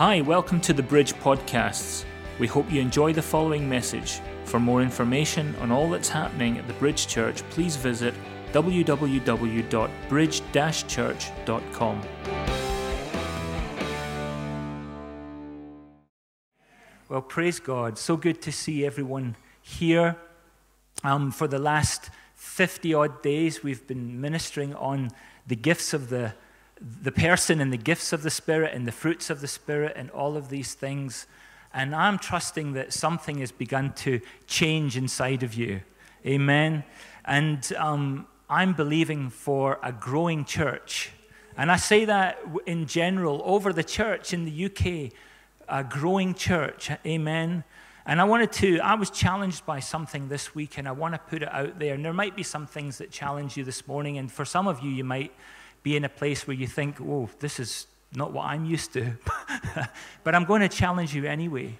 Hi, welcome to the Bridge Podcasts. We hope you enjoy the following message. For more information on all that's happening at the Bridge Church, please visit www.bridge church.com. Well, praise God. So good to see everyone here. Um, for the last 50 odd days, we've been ministering on the gifts of the the person and the gifts of the Spirit and the fruits of the Spirit and all of these things. And I'm trusting that something has begun to change inside of you. Amen. And um, I'm believing for a growing church. And I say that in general over the church in the UK, a growing church. Amen. And I wanted to, I was challenged by something this week, and I want to put it out there. And there might be some things that challenge you this morning. And for some of you, you might be in a place where you think, oh, this is not what I'm used to. but I'm going to challenge you anyway.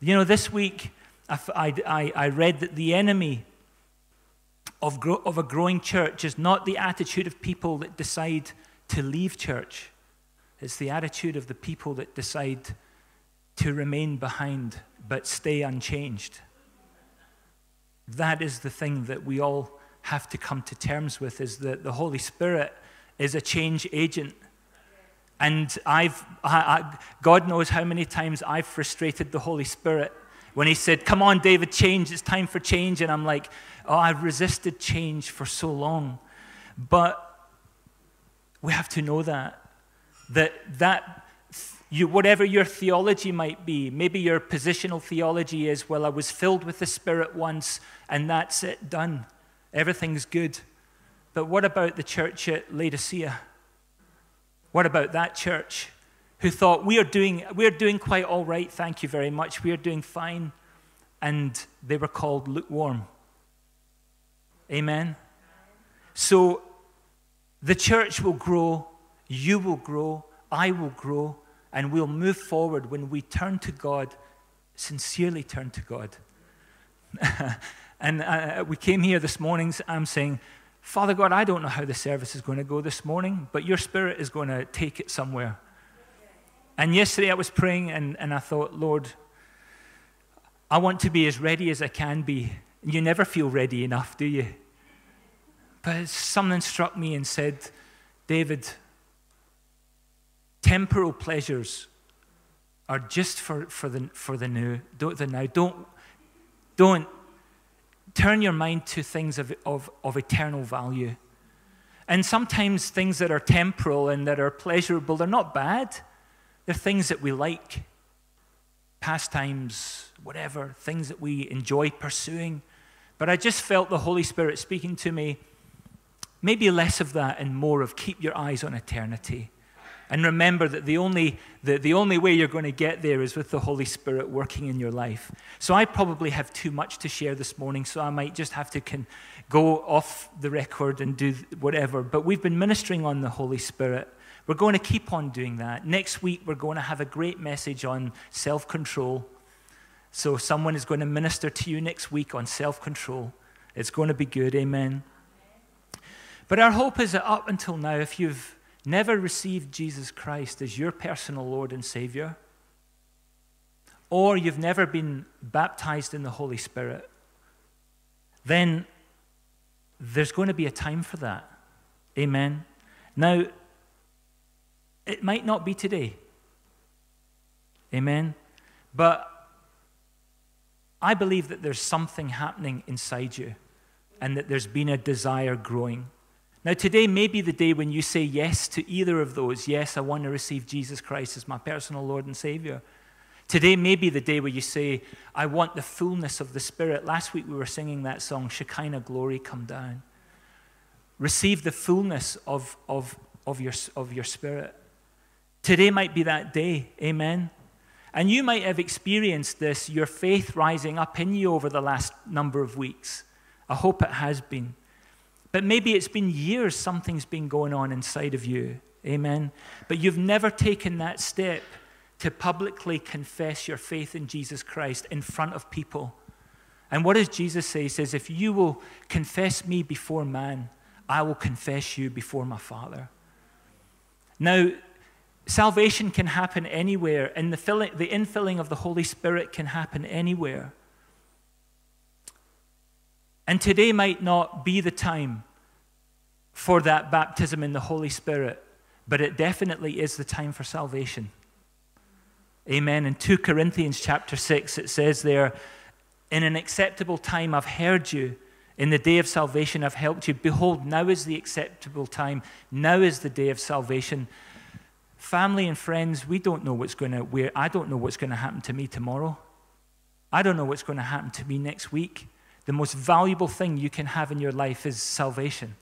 You know, this week I, I, I read that the enemy of, grow, of a growing church is not the attitude of people that decide to leave church, it's the attitude of the people that decide to remain behind but stay unchanged. That is the thing that we all have to come to terms with is that the Holy Spirit is a change agent. And I've, I, I, God knows how many times I've frustrated the Holy Spirit when He said, Come on, David, change, it's time for change. And I'm like, Oh, I've resisted change for so long. But we have to know that. That, that you, whatever your theology might be, maybe your positional theology is, Well, I was filled with the Spirit once, and that's it, done. Everything's good. But what about the church at Laodicea? What about that church who thought, we are doing, we are doing quite all right, thank you very much, we are doing fine. And they were called lukewarm. Amen? So the church will grow, you will grow, I will grow, and we'll move forward when we turn to God, sincerely turn to God. and uh, we came here this morning, I'm saying, Father God, I don't know how the service is going to go this morning, but your spirit is going to take it somewhere. And yesterday I was praying and, and I thought, Lord, I want to be as ready as I can be. You never feel ready enough, do you? But something struck me and said, David, temporal pleasures are just for, for, the, for the new. Don't, the now. Don't, don't turn your mind to things of, of, of eternal value. And sometimes things that are temporal and that are pleasurable, they're not bad. They're things that we like pastimes, whatever, things that we enjoy pursuing. But I just felt the Holy Spirit speaking to me maybe less of that and more of keep your eyes on eternity. And remember that the only, the, the only way you're going to get there is with the Holy Spirit working in your life. So I probably have too much to share this morning, so I might just have to can go off the record and do whatever. But we've been ministering on the Holy Spirit. We're going to keep on doing that. Next week, we're going to have a great message on self control. So someone is going to minister to you next week on self control. It's going to be good. Amen. But our hope is that up until now, if you've never received Jesus Christ as your personal Lord and Savior, or you've never been baptized in the Holy Spirit, then there's going to be a time for that. Amen. Now, it might not be today. Amen. But I believe that there's something happening inside you and that there's been a desire growing. Now, today may be the day when you say yes to either of those. Yes, I want to receive Jesus Christ as my personal Lord and Savior. Today may be the day where you say, I want the fullness of the Spirit. Last week we were singing that song, Shekinah Glory Come Down. Receive the fullness of, of, of, your, of your Spirit. Today might be that day. Amen. And you might have experienced this, your faith rising up in you over the last number of weeks. I hope it has been. But maybe it's been years something's been going on inside of you. Amen. But you've never taken that step to publicly confess your faith in Jesus Christ in front of people. And what does Jesus say? He says, If you will confess me before man, I will confess you before my Father. Now, salvation can happen anywhere, and the, filling, the infilling of the Holy Spirit can happen anywhere. And today might not be the time for that baptism in the Holy Spirit, but it definitely is the time for salvation. Amen. In 2 Corinthians chapter 6, it says there, In an acceptable time I've heard you. In the day of salvation I've helped you. Behold, now is the acceptable time. Now is the day of salvation. Family and friends, we don't know what's going to, I don't know what's going to happen to me tomorrow. I don't know what's going to happen to me next week. The most valuable thing you can have in your life is salvation,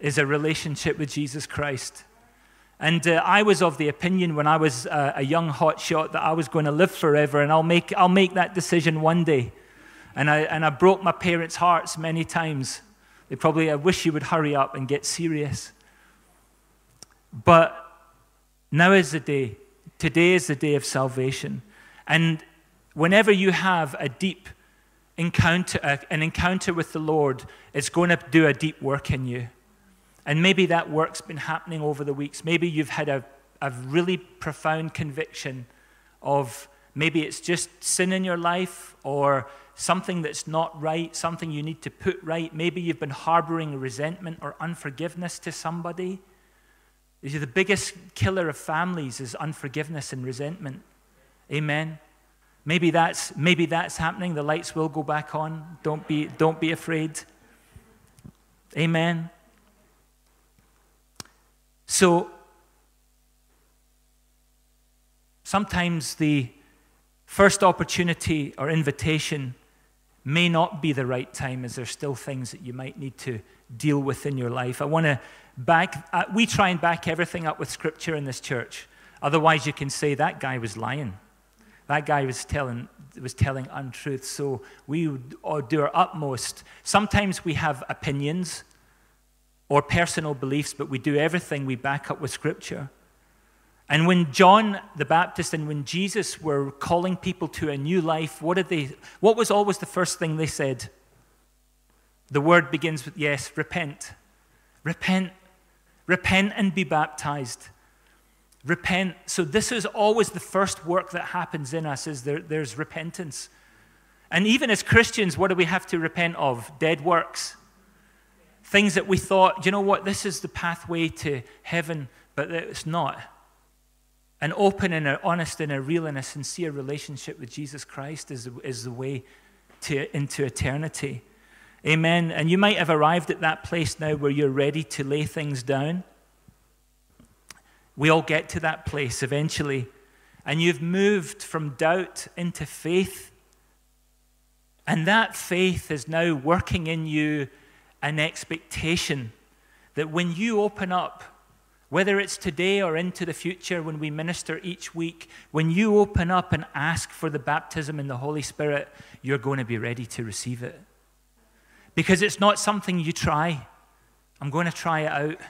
is a relationship with Jesus Christ. And uh, I was of the opinion when I was uh, a young hotshot that I was going to live forever and I'll make, I'll make that decision one day. And I, and I broke my parents' hearts many times. They probably, I wish you would hurry up and get serious. But now is the day. Today is the day of salvation. And whenever you have a deep encounter, uh, an encounter with the Lord, it's going to do a deep work in you. And maybe that work's been happening over the weeks. Maybe you've had a, a really profound conviction of maybe it's just sin in your life or something that's not right, something you need to put right. Maybe you've been harboring resentment or unforgiveness to somebody. You see, The biggest killer of families is unforgiveness and resentment. Amen. Maybe that's, maybe that's happening. The lights will go back on. Don't be, don't be afraid. Amen. So sometimes the first opportunity or invitation may not be the right time as there's still things that you might need to deal with in your life. I want to back, uh, we try and back everything up with scripture in this church. Otherwise, you can say that guy was lying. That guy was telling, was telling untruths. So we would do our utmost. Sometimes we have opinions or personal beliefs, but we do everything we back up with Scripture. And when John the Baptist and when Jesus were calling people to a new life, what did they what was always the first thing they said? The word begins with yes, repent. Repent. Repent and be baptized. Repent. So this is always the first work that happens in us is there, there's repentance. And even as Christians, what do we have to repent of? Dead works. Things that we thought, you know what, this is the pathway to heaven, but it's not. An open and an honest and a real and a sincere relationship with Jesus Christ is, is the way to, into eternity. Amen. And you might have arrived at that place now where you're ready to lay things down. We all get to that place eventually. And you've moved from doubt into faith. And that faith is now working in you an expectation that when you open up, whether it's today or into the future when we minister each week, when you open up and ask for the baptism in the Holy Spirit, you're going to be ready to receive it. Because it's not something you try. I'm going to try it out.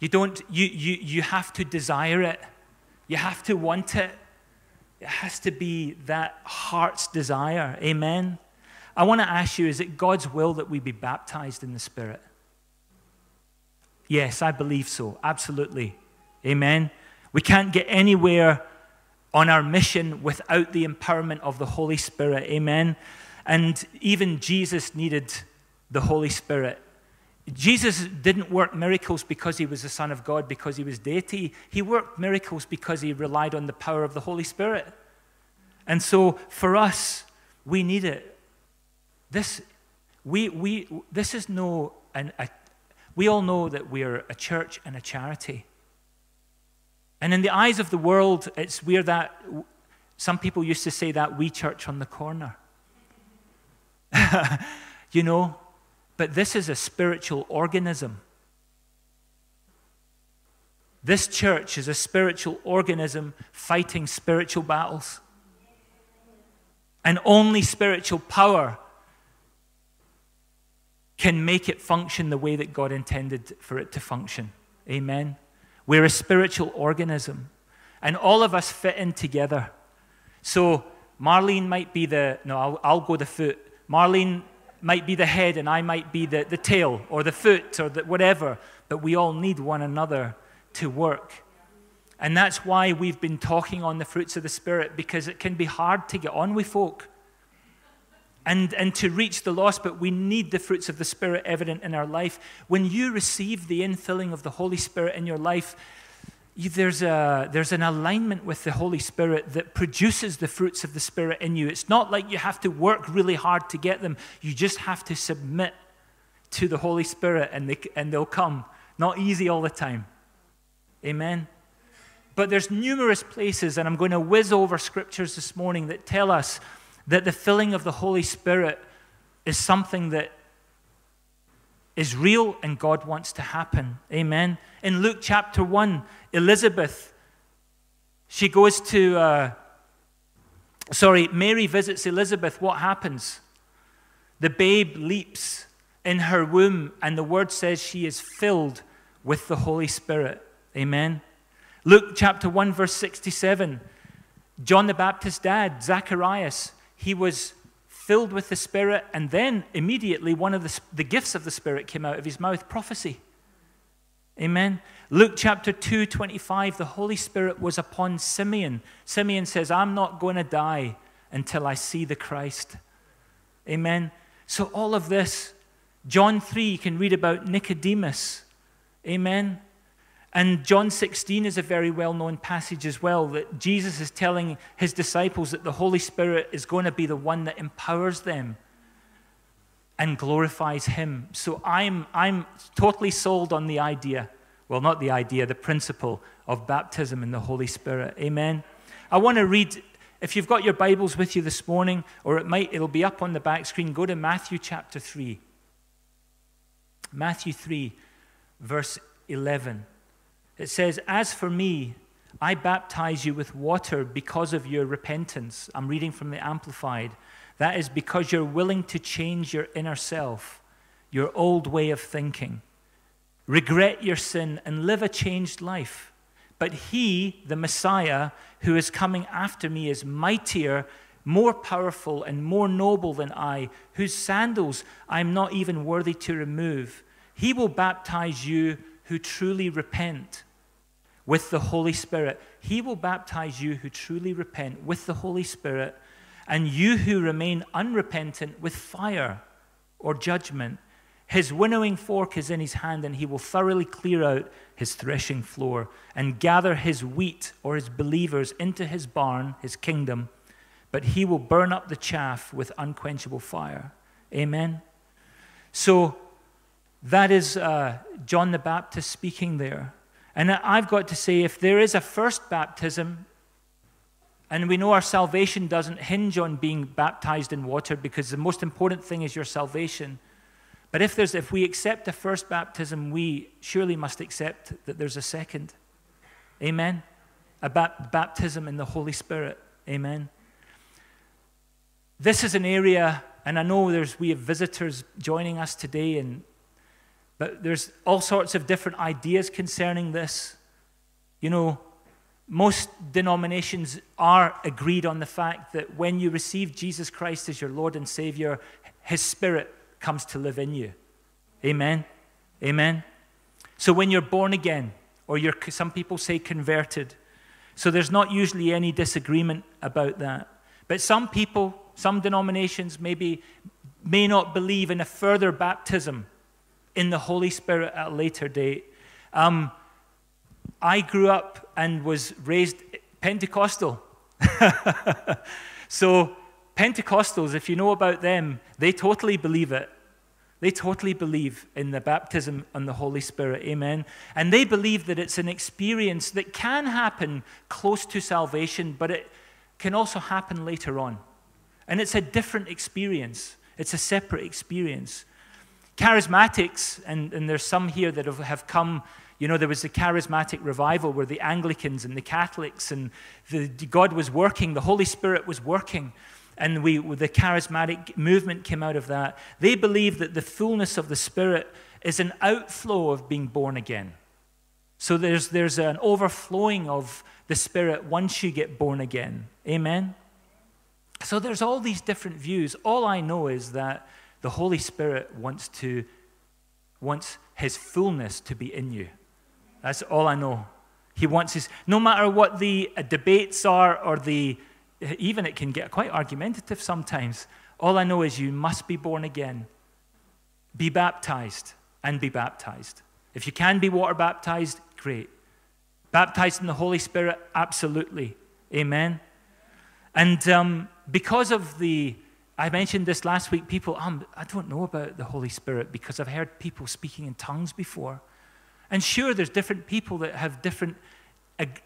You don't, you, you, you have to desire it. You have to want it. It has to be that heart's desire. Amen. I want to ask you is it God's will that we be baptized in the Spirit? Yes, I believe so. Absolutely. Amen. We can't get anywhere on our mission without the empowerment of the Holy Spirit. Amen. And even Jesus needed the Holy Spirit. Jesus didn't work miracles because he was the Son of God, because he was deity. He worked miracles because he relied on the power of the Holy Spirit. And so for us, we need it. This, we, we, this is no, an, a, we all know that we're a church and a charity. And in the eyes of the world, it's we're that, some people used to say that we church on the corner. you know, but this is a spiritual organism. This church is a spiritual organism fighting spiritual battles. And only spiritual power can make it function the way that God intended for it to function. Amen. We're a spiritual organism, and all of us fit in together. So Marlene might be the, no, I'll, I'll go the foot. Marlene might be the head, and I might be the, the tail or the foot or the, whatever, but we all need one another to work. And that's why we've been talking on the fruits of the Spirit, because it can be hard to get on with folk and, and to reach the lost, but we need the fruits of the Spirit evident in our life. When you receive the infilling of the Holy Spirit in your life, there's, a, there's an alignment with the Holy Spirit that produces the fruits of the Spirit in you. It's not like you have to work really hard to get them, you just have to submit to the Holy Spirit and, they, and they'll come. Not easy all the time. Amen. But there's numerous places, and I'm going to whiz over scriptures this morning that tell us that the filling of the Holy Spirit is something that is real and God wants to happen. Amen. In Luke chapter 1, Elizabeth, she goes to, uh, sorry, Mary visits Elizabeth. What happens? The babe leaps in her womb, and the word says she is filled with the Holy Spirit. Amen. Luke chapter 1, verse 67. John the Baptist's dad, Zacharias, he was filled with the Spirit, and then immediately one of the, the gifts of the Spirit came out of his mouth prophecy. Amen. Luke chapter 2, 25, the Holy Spirit was upon Simeon. Simeon says, I'm not going to die until I see the Christ. Amen. So, all of this, John 3, you can read about Nicodemus. Amen. And John 16 is a very well known passage as well that Jesus is telling his disciples that the Holy Spirit is going to be the one that empowers them and glorifies him. So I'm, I'm totally sold on the idea, well, not the idea, the principle of baptism in the Holy Spirit. Amen. I want to read, if you've got your Bibles with you this morning, or it might, it'll be up on the back screen, go to Matthew chapter 3. Matthew 3, verse 11. It says, As for me, I baptize you with water because of your repentance. I'm reading from the Amplified. That is because you're willing to change your inner self, your old way of thinking. Regret your sin and live a changed life. But he, the Messiah, who is coming after me, is mightier, more powerful, and more noble than I, whose sandals I am not even worthy to remove. He will baptize you who truly repent with the Holy Spirit. He will baptize you who truly repent with the Holy Spirit, and you who remain unrepentant with fire or judgment. His winnowing fork is in his hand, and he will thoroughly clear out his threshing floor and gather his wheat or his believers into his barn, his kingdom, but he will burn up the chaff with unquenchable fire. Amen. So that is uh, John the Baptist speaking there. And I've got to say, if there is a first baptism, and we know our salvation doesn't hinge on being baptized in water because the most important thing is your salvation. But if, there's, if we accept the first baptism, we surely must accept that there's a second. Amen? A baptism in the Holy Spirit. Amen. This is an area, and I know there's, we have visitors joining us today, and but there's all sorts of different ideas concerning this. You know, most denominations are agreed on the fact that when you receive Jesus Christ as your Lord and Savior, His Spirit comes to live in you. Amen. Amen. So when you're born again, or you're, some people say converted, so there's not usually any disagreement about that. But some people, some denominations maybe may not believe in a further baptism in the Holy Spirit at a later date. Um, I grew up and was raised Pentecostal. so, Pentecostals, if you know about them, they totally believe it. They totally believe in the baptism and the Holy Spirit. Amen. And they believe that it's an experience that can happen close to salvation, but it can also happen later on. And it's a different experience, it's a separate experience. Charismatics, and, and there's some here that have, have come you know, there was the charismatic revival where the Anglicans and the Catholics and the, God was working, the Holy Spirit was working, and we, the charismatic movement came out of that. They believe that the fullness of the Spirit is an outflow of being born again. So there's, there's an overflowing of the Spirit once you get born again. Amen? So there's all these different views. All I know is that the Holy Spirit wants to wants his fullness to be in you. That's all I know. He wants us, no matter what the uh, debates are or the, even it can get quite argumentative sometimes. All I know is you must be born again, be baptized, and be baptized. If you can be water baptized, great. Baptized in the Holy Spirit, absolutely. Amen. And um, because of the, I mentioned this last week, people, um, I don't know about the Holy Spirit because I've heard people speaking in tongues before. And sure, there's different people that have different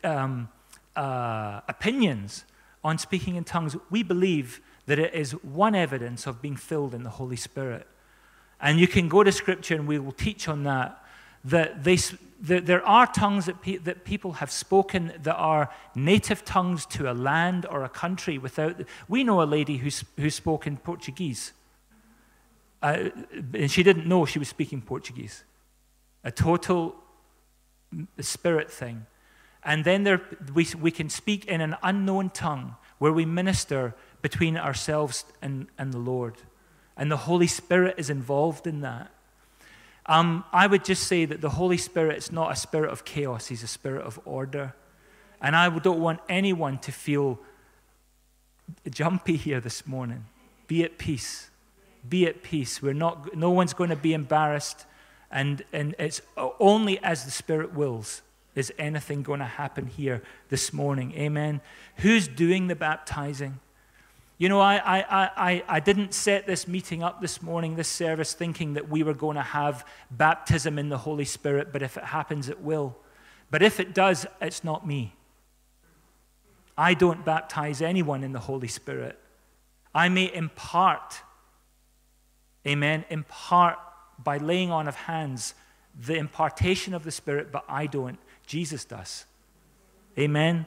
um, uh, opinions on speaking in tongues. We believe that it is one evidence of being filled in the Holy Spirit. And you can go to Scripture and we will teach on that. That, they, that there are tongues that, pe- that people have spoken that are native tongues to a land or a country without. We know a lady who's, who spoke in Portuguese. Uh, and she didn't know she was speaking Portuguese a total spirit thing. And then there, we, we can speak in an unknown tongue where we minister between ourselves and, and the Lord. And the Holy Spirit is involved in that. Um, I would just say that the Holy Spirit is not a spirit of chaos, He's a spirit of order. And I don't want anyone to feel jumpy here this morning. Be at peace. Be at peace. We're not, no one's going to be embarrassed. And, and it's only as the Spirit wills is anything going to happen here this morning. Amen. Who's doing the baptizing? You know, I, I, I, I didn't set this meeting up this morning, this service, thinking that we were going to have baptism in the Holy Spirit, but if it happens, it will. But if it does, it's not me. I don't baptize anyone in the Holy Spirit. I may impart, amen, impart by laying on of hands the impartation of the Spirit, but I don't. Jesus does. Amen.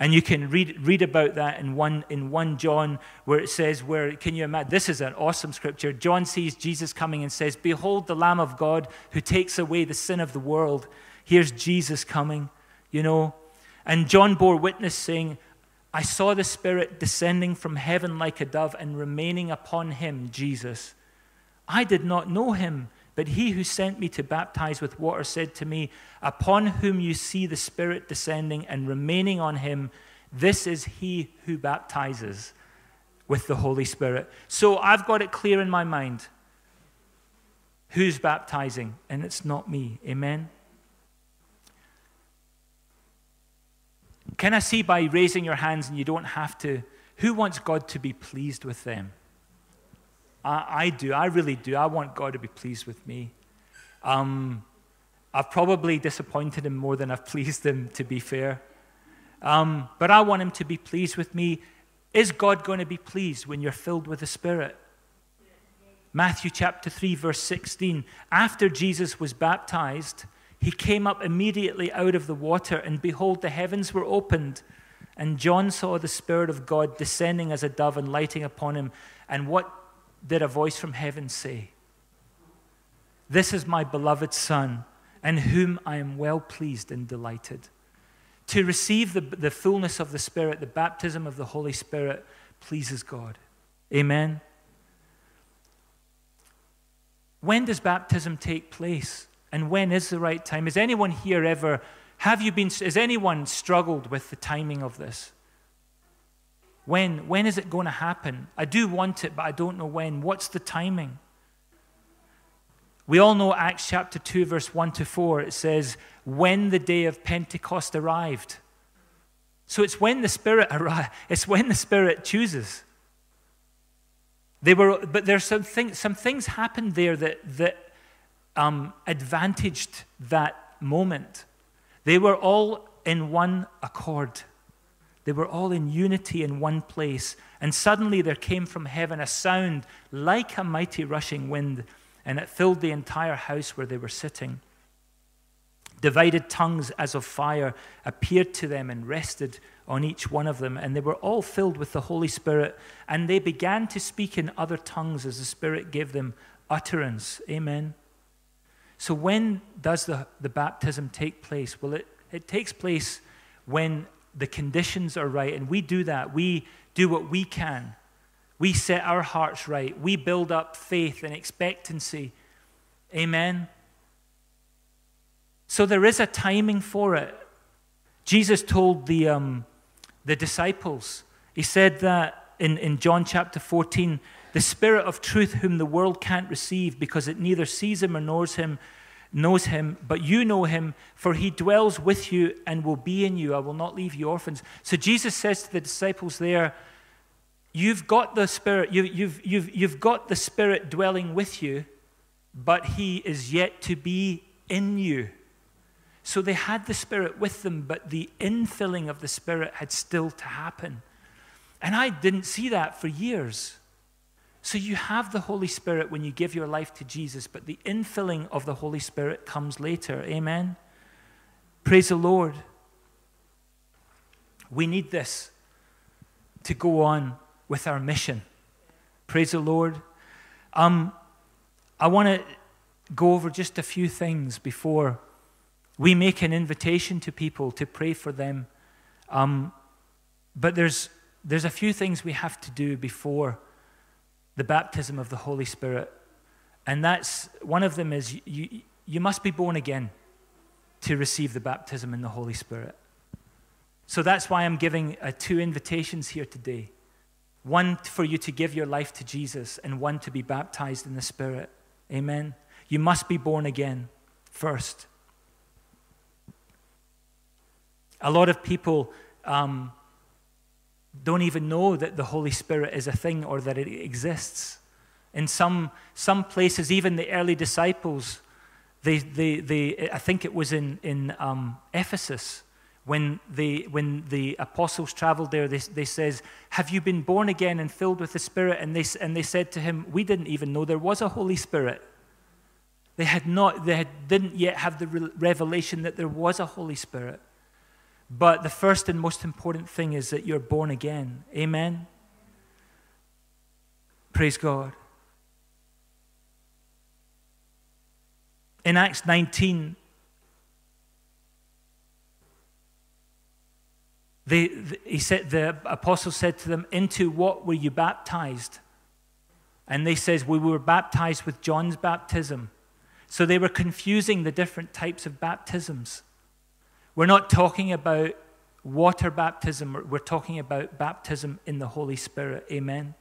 And you can read, read about that in 1, in 1 John, where it says, where, can you imagine? This is an awesome scripture. John sees Jesus coming and says, Behold the Lamb of God who takes away the sin of the world. Here's Jesus coming, you know. And John bore witness, saying, I saw the Spirit descending from heaven like a dove and remaining upon him, Jesus. I did not know him, but he who sent me to baptize with water said to me, Upon whom you see the Spirit descending and remaining on him, this is he who baptizes with the Holy Spirit. So I've got it clear in my mind who's baptizing, and it's not me. Amen? Can I see by raising your hands, and you don't have to, who wants God to be pleased with them? I, I do. I really do. I want God to be pleased with me. Um, I've probably disappointed him more than I've pleased him, to be fair. Um, but I want him to be pleased with me. Is God going to be pleased when you're filled with the Spirit? Matthew chapter 3, verse 16. After Jesus was baptized, he came up immediately out of the water, and behold, the heavens were opened. And John saw the Spirit of God descending as a dove and lighting upon him. And what did a voice from heaven say, This is my beloved Son, in whom I am well pleased and delighted. To receive the, the fullness of the Spirit, the baptism of the Holy Spirit, pleases God. Amen. When does baptism take place? And when is the right time? Has anyone here ever, have you been, has anyone struggled with the timing of this? When, when is it going to happen? I do want it, but I don't know when. What's the timing? We all know Acts chapter 2, verse 1 to 4. It says, when the day of Pentecost arrived. So it's when the Spirit arrives, it's when the Spirit chooses. They were, but there's some, thing, some things happened there that, that um, advantaged that moment. They were all in one accord. They were all in unity in one place. And suddenly there came from heaven a sound like a mighty rushing wind, and it filled the entire house where they were sitting. Divided tongues as of fire appeared to them and rested on each one of them, and they were all filled with the Holy Spirit, and they began to speak in other tongues as the Spirit gave them utterance. Amen. So, when does the, the baptism take place? Well, it, it takes place when the conditions are right. And we do that. We do what we can. We set our hearts right. We build up faith and expectancy. Amen. So there is a timing for it. Jesus told the, um, the disciples, He said that in, in John chapter 14, the Spirit of truth, whom the world can't receive because it neither sees him or knows him, knows him, but you know him, for he dwells with you and will be in you. I will not leave you orphans. So Jesus says to the disciples there, You've got the Spirit, you, you've, you've, you've got the Spirit dwelling with you, but he is yet to be in you. So they had the Spirit with them, but the infilling of the Spirit had still to happen. And I didn't see that for years. So you have the Holy Spirit when you give your life to Jesus, but the infilling of the Holy Spirit comes later. Amen? Praise the Lord. We need this to go on with our mission. Praise the Lord. Um, I want to go over just a few things before we make an invitation to people to pray for them. Um, but there's, there's a few things we have to do before the baptism of the Holy Spirit. And that's one of them is you, you must be born again to receive the baptism in the Holy Spirit. So that's why I'm giving uh, two invitations here today one for you to give your life to Jesus, and one to be baptized in the Spirit. Amen. You must be born again first. A lot of people um, don't even know that the Holy Spirit is a thing or that it exists. In some, some places, even the early disciples, they, they, they, I think it was in, in um, Ephesus, when, they, when the apostles traveled there, they, they says, have you been born again and filled with the Spirit? And they, and they said to him, we didn't even know there was a Holy Spirit. They, had not, they had, didn't yet have the revelation that there was a Holy Spirit. But the first and most important thing is that you're born again. Amen? Praise God. In Acts 19, they, he said, the apostle said to them, Into what were you baptized? And they says, We were baptized with John's baptism. So they were confusing the different types of baptisms. We're not talking about water baptism, we're talking about baptism in the Holy Spirit. Amen.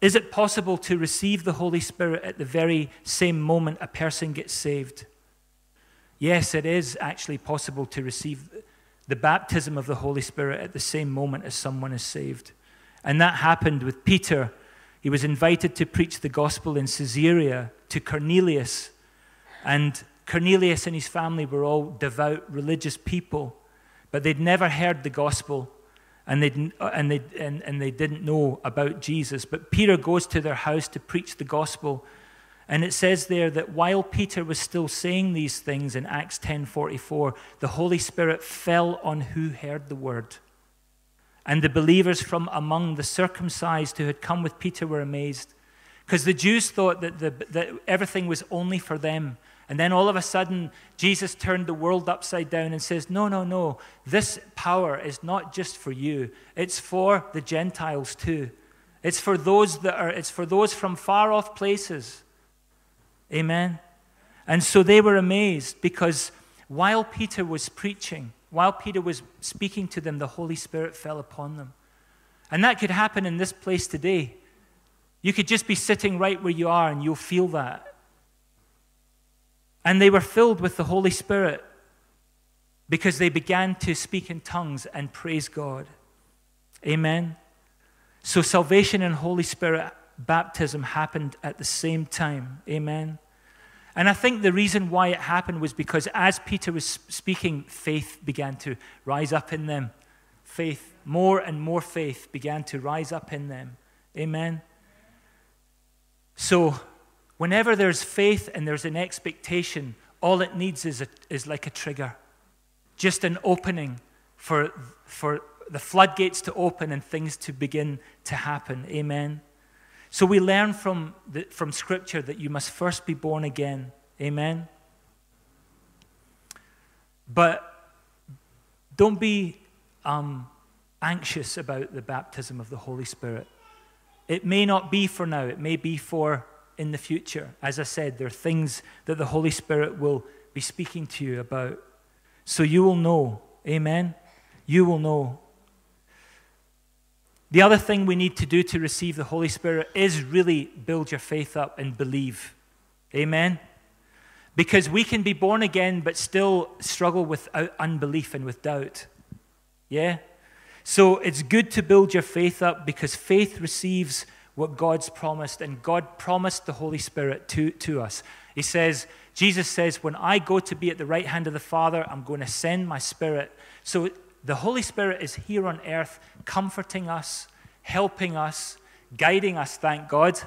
Is it possible to receive the Holy Spirit at the very same moment a person gets saved? Yes, it is actually possible to receive the baptism of the Holy Spirit at the same moment as someone is saved. And that happened with Peter he was invited to preach the gospel in Caesarea to Cornelius. And Cornelius and his family were all devout religious people, but they'd never heard the gospel and, they uh, and, they and, and they didn't know about Jesus. But Peter goes to their house to preach the gospel. And it says there that while Peter was still saying these things in Acts 10:44, the Holy Spirit fell on who heard the word. And the believers from among the circumcised who had come with Peter were amazed. Because the Jews thought that, the, that everything was only for them. And then all of a sudden, Jesus turned the world upside down and says, No, no, no. This power is not just for you, it's for the Gentiles too. It's for those that are, it's for those from far off places. Amen. And so they were amazed because while Peter was preaching, while Peter was speaking to them, the Holy Spirit fell upon them. And that could happen in this place today. You could just be sitting right where you are and you'll feel that. And they were filled with the Holy Spirit because they began to speak in tongues and praise God. Amen. So salvation and Holy Spirit baptism happened at the same time. Amen. And I think the reason why it happened was because as Peter was speaking, faith began to rise up in them. Faith, more and more faith began to rise up in them. Amen. So, whenever there's faith and there's an expectation, all it needs is, a, is like a trigger, just an opening for, for the floodgates to open and things to begin to happen. Amen. So we learn from, the, from Scripture that you must first be born again. Amen? But don't be um, anxious about the baptism of the Holy Spirit. It may not be for now, it may be for in the future. As I said, there are things that the Holy Spirit will be speaking to you about. So you will know. Amen? You will know. The other thing we need to do to receive the Holy Spirit is really build your faith up and believe. Amen? Because we can be born again but still struggle with uh, unbelief and with doubt. Yeah? So it's good to build your faith up because faith receives what God's promised, and God promised the Holy Spirit to, to us. He says, Jesus says, When I go to be at the right hand of the Father, I'm going to send my Spirit. So the Holy Spirit is here on earth, comforting us, helping us, guiding us, thank God.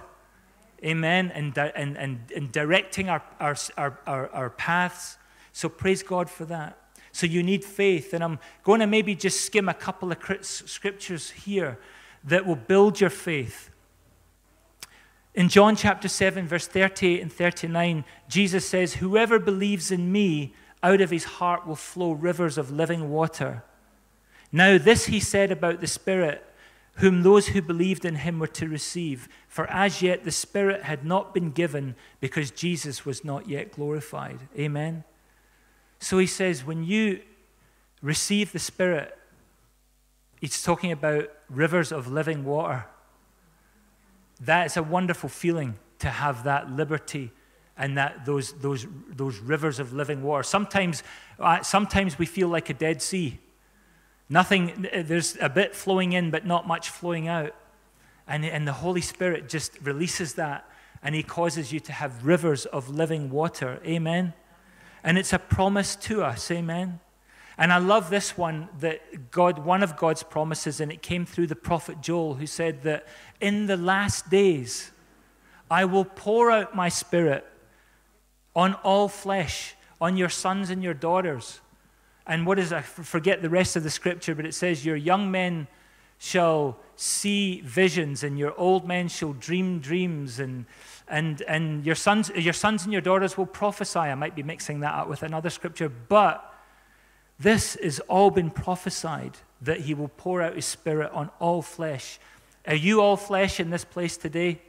Amen. And, and, and, and directing our, our, our, our paths. So praise God for that. So you need faith. And I'm going to maybe just skim a couple of scriptures here that will build your faith. In John chapter 7, verse 38 and 39, Jesus says, Whoever believes in me, out of his heart will flow rivers of living water. Now, this he said about the Spirit, whom those who believed in him were to receive. For as yet the Spirit had not been given because Jesus was not yet glorified. Amen. So he says, when you receive the Spirit, he's talking about rivers of living water. That is a wonderful feeling to have that liberty and that those, those, those rivers of living water. Sometimes, sometimes we feel like a dead sea. Nothing, eh, there's a bit flowing in, but not much flowing out. And, and the Holy Spirit just releases that, and He causes you to have rivers of living water. Amen. And it's a promise to us. Amen. And I love this one that God, one of God's promises, and it came through the prophet Joel, who said that in the last days, I will pour out my spirit on all flesh, on your sons and your daughters. And what is, I forget the rest of the scripture, but it says, Your young men shall see visions, and your old men shall dream dreams, and, and, and your, sons, your sons and your daughters will prophesy. I might be mixing that up with another scripture, but this has all been prophesied that he will pour out his spirit on all flesh. Are you all flesh in this place today?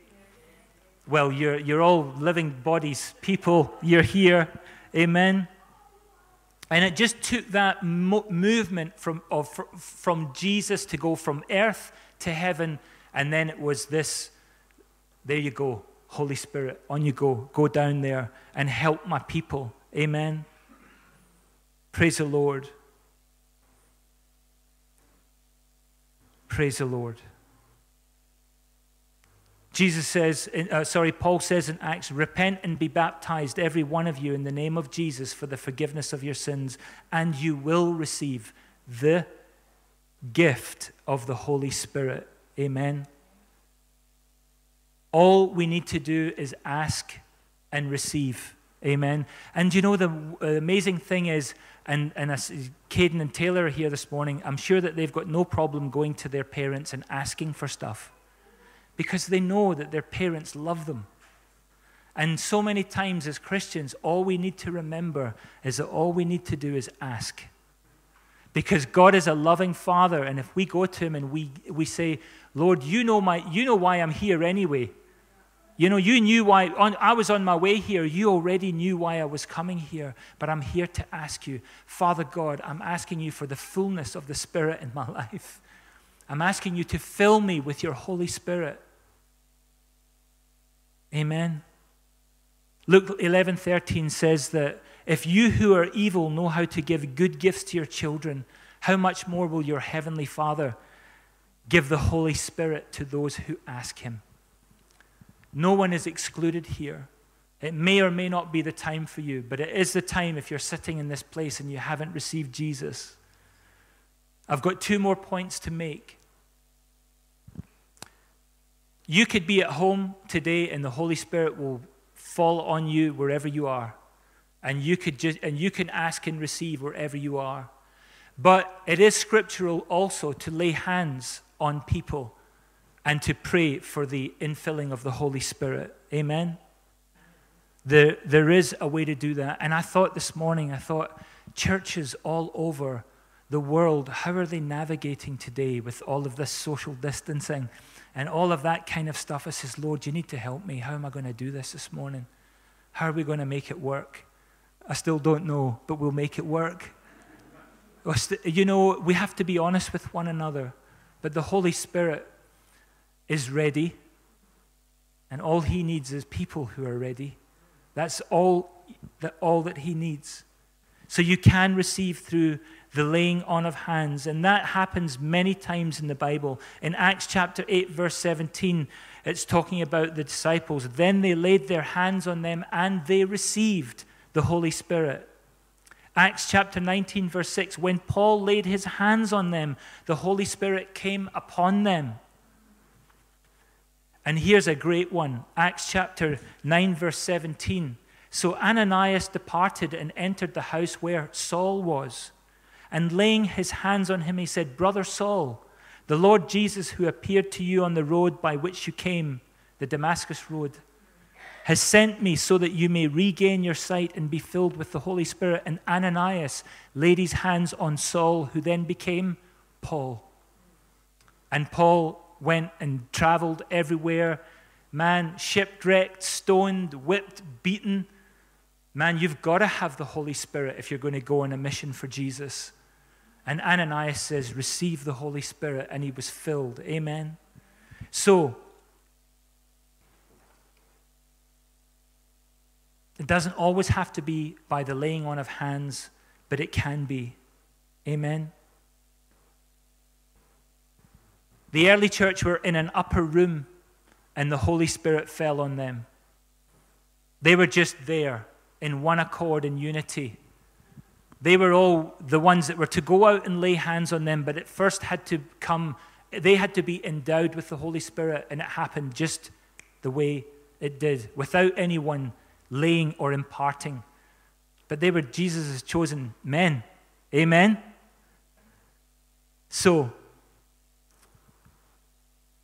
Well, you're, you're all living bodies, people. You're here. Amen. And it just took that mo- movement from, of, from Jesus to go from earth to heaven. And then it was this there you go, Holy Spirit, on you go. Go down there and help my people. Amen. Praise the Lord. Praise the Lord. Jesus says, uh, sorry, Paul says in Acts, repent and be baptized, every one of you, in the name of Jesus for the forgiveness of your sins, and you will receive the gift of the Holy Spirit. Amen. All we need to do is ask and receive. Amen. And you know, the amazing thing is, and, and as Caden and Taylor are here this morning, I'm sure that they've got no problem going to their parents and asking for stuff because they know that their parents love them. And so many times as Christians, all we need to remember is that all we need to do is ask. Because God is a loving Father, and if we go to Him and we, we say, Lord, you know, my, you know why I'm here anyway. You know, you knew why on, I was on my way here. You already knew why I was coming here. But I'm here to ask you, Father God, I'm asking you for the fullness of the Spirit in my life. I'm asking you to fill me with your Holy Spirit. Amen. Luke 11:13 says that if you who are evil know how to give good gifts to your children, how much more will your heavenly Father give the Holy Spirit to those who ask him? No one is excluded here. It may or may not be the time for you, but it is the time if you're sitting in this place and you haven't received Jesus. I've got two more points to make. You could be at home today and the Holy Spirit will fall on you wherever you are. And you could just and you can ask and receive wherever you are. But it is scriptural also to lay hands on people and to pray for the infilling of the Holy Spirit. Amen. There, there is a way to do that. And I thought this morning, I thought churches all over the world, how are they navigating today with all of this social distancing? And all of that kind of stuff. I says, Lord, you need to help me. How am I going to do this this morning? How are we going to make it work? I still don't know, but we'll make it work. You know, we have to be honest with one another, but the Holy Spirit is ready, and all He needs is people who are ready. That's all that, all that He needs. So you can receive through the laying on of hands. And that happens many times in the Bible. In Acts chapter 8, verse 17, it's talking about the disciples. Then they laid their hands on them and they received the Holy Spirit. Acts chapter 19, verse 6 when Paul laid his hands on them, the Holy Spirit came upon them. And here's a great one Acts chapter 9, verse 17. So Ananias departed and entered the house where Saul was. And laying his hands on him, he said, Brother Saul, the Lord Jesus, who appeared to you on the road by which you came, the Damascus road, has sent me so that you may regain your sight and be filled with the Holy Spirit. And Ananias laid his hands on Saul, who then became Paul. And Paul went and traveled everywhere. Man, shipwrecked, stoned, whipped, beaten. Man, you've got to have the Holy Spirit if you're going to go on a mission for Jesus. And Ananias says, Receive the Holy Spirit, and he was filled. Amen. So, it doesn't always have to be by the laying on of hands, but it can be. Amen. The early church were in an upper room, and the Holy Spirit fell on them. They were just there in one accord in unity. They were all the ones that were to go out and lay hands on them, but it first had to come, they had to be endowed with the Holy Spirit, and it happened just the way it did, without anyone laying or imparting. But they were Jesus' chosen men. Amen? So,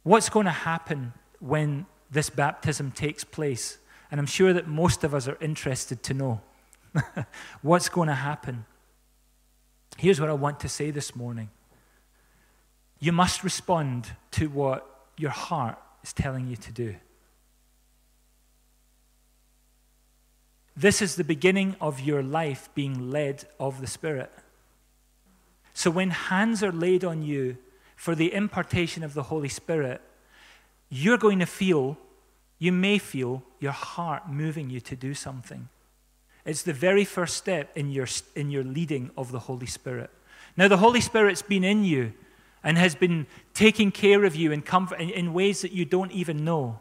what's going to happen when this baptism takes place? And I'm sure that most of us are interested to know. What's going to happen? Here's what I want to say this morning you must respond to what your heart is telling you to do. This is the beginning of your life being led of the Spirit. So when hands are laid on you for the impartation of the Holy Spirit, you're going to feel, you may feel your heart moving you to do something. It's the very first step in your, in your leading of the Holy Spirit. Now, the Holy Spirit's been in you and has been taking care of you in, comfort, in, in ways that you don't even know.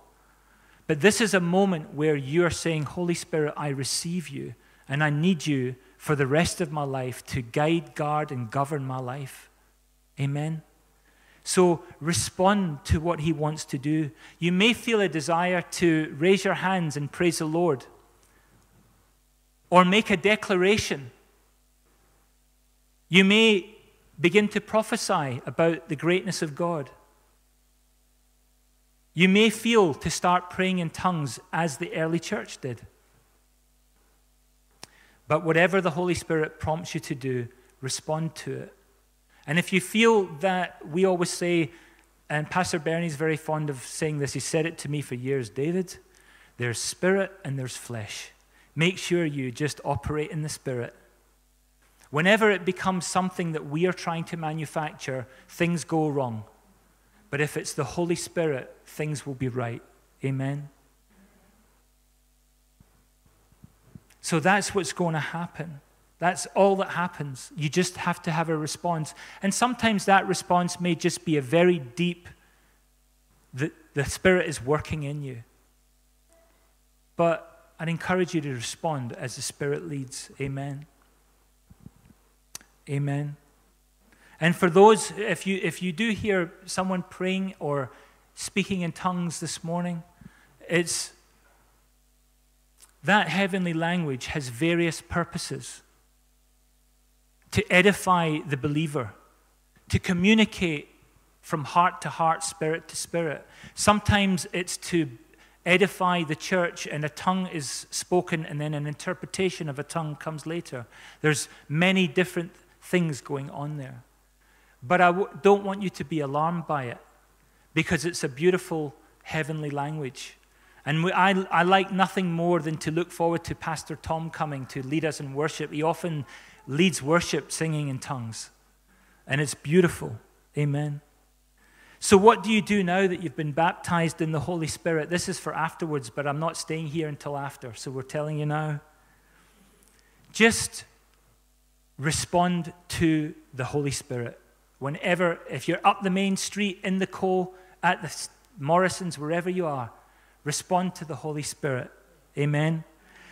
But this is a moment where you're saying, Holy Spirit, I receive you, and I need you for the rest of my life to guide, guard, and govern my life. Amen. So respond to what He wants to do. You may feel a desire to raise your hands and praise the Lord or make a declaration. You may begin to prophesy about the greatness of God. You may feel to start praying in tongues as the early church did. But whatever the Holy Spirit prompts you to do, respond to it. And if you feel that, we always say, and Pastor Bernie's very fond of saying this, he said it to me for years David, there's spirit and there's flesh. Make sure you just operate in the Spirit. Whenever it becomes something that we are trying to manufacture, things go wrong. But if it's the Holy Spirit, things will be right. Amen. So that's what's going to happen. That's all that happens. You just have to have a response. And sometimes that response may just be a very deep, the, the Spirit is working in you. But I'd encourage you to respond as the Spirit leads. Amen. Amen. And for those, if you, if you do hear someone praying or speaking in tongues this morning, it's that heavenly language has various purposes to edify the believer, to communicate from heart to heart, spirit to spirit. Sometimes it's to edify the church, and a tongue is spoken, and then an interpretation of a tongue comes later. There's many different things going on there. But I w- don't want you to be alarmed by it because it's a beautiful heavenly language. And we, I, I like nothing more than to look forward to Pastor Tom coming to lead us in worship. He often leads worship singing in tongues, and it's beautiful. Amen. So, what do you do now that you've been baptized in the Holy Spirit? This is for afterwards, but I'm not staying here until after, so we're telling you now. Just respond to the Holy Spirit. Whenever, if you're up the main street, in the co, at the Morrison's, wherever you are, respond to the Holy Spirit. Amen.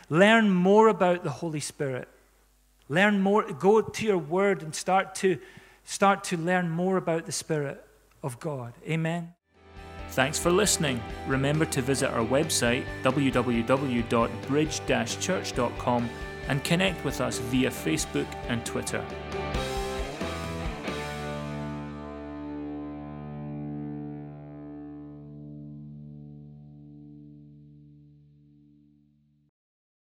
Learn more about the Holy Spirit. Learn more, go to your word and start to start to learn more about the Spirit of God. Amen. Thanks for listening. Remember to visit our website www.bridge-church.com and connect with us via Facebook and Twitter.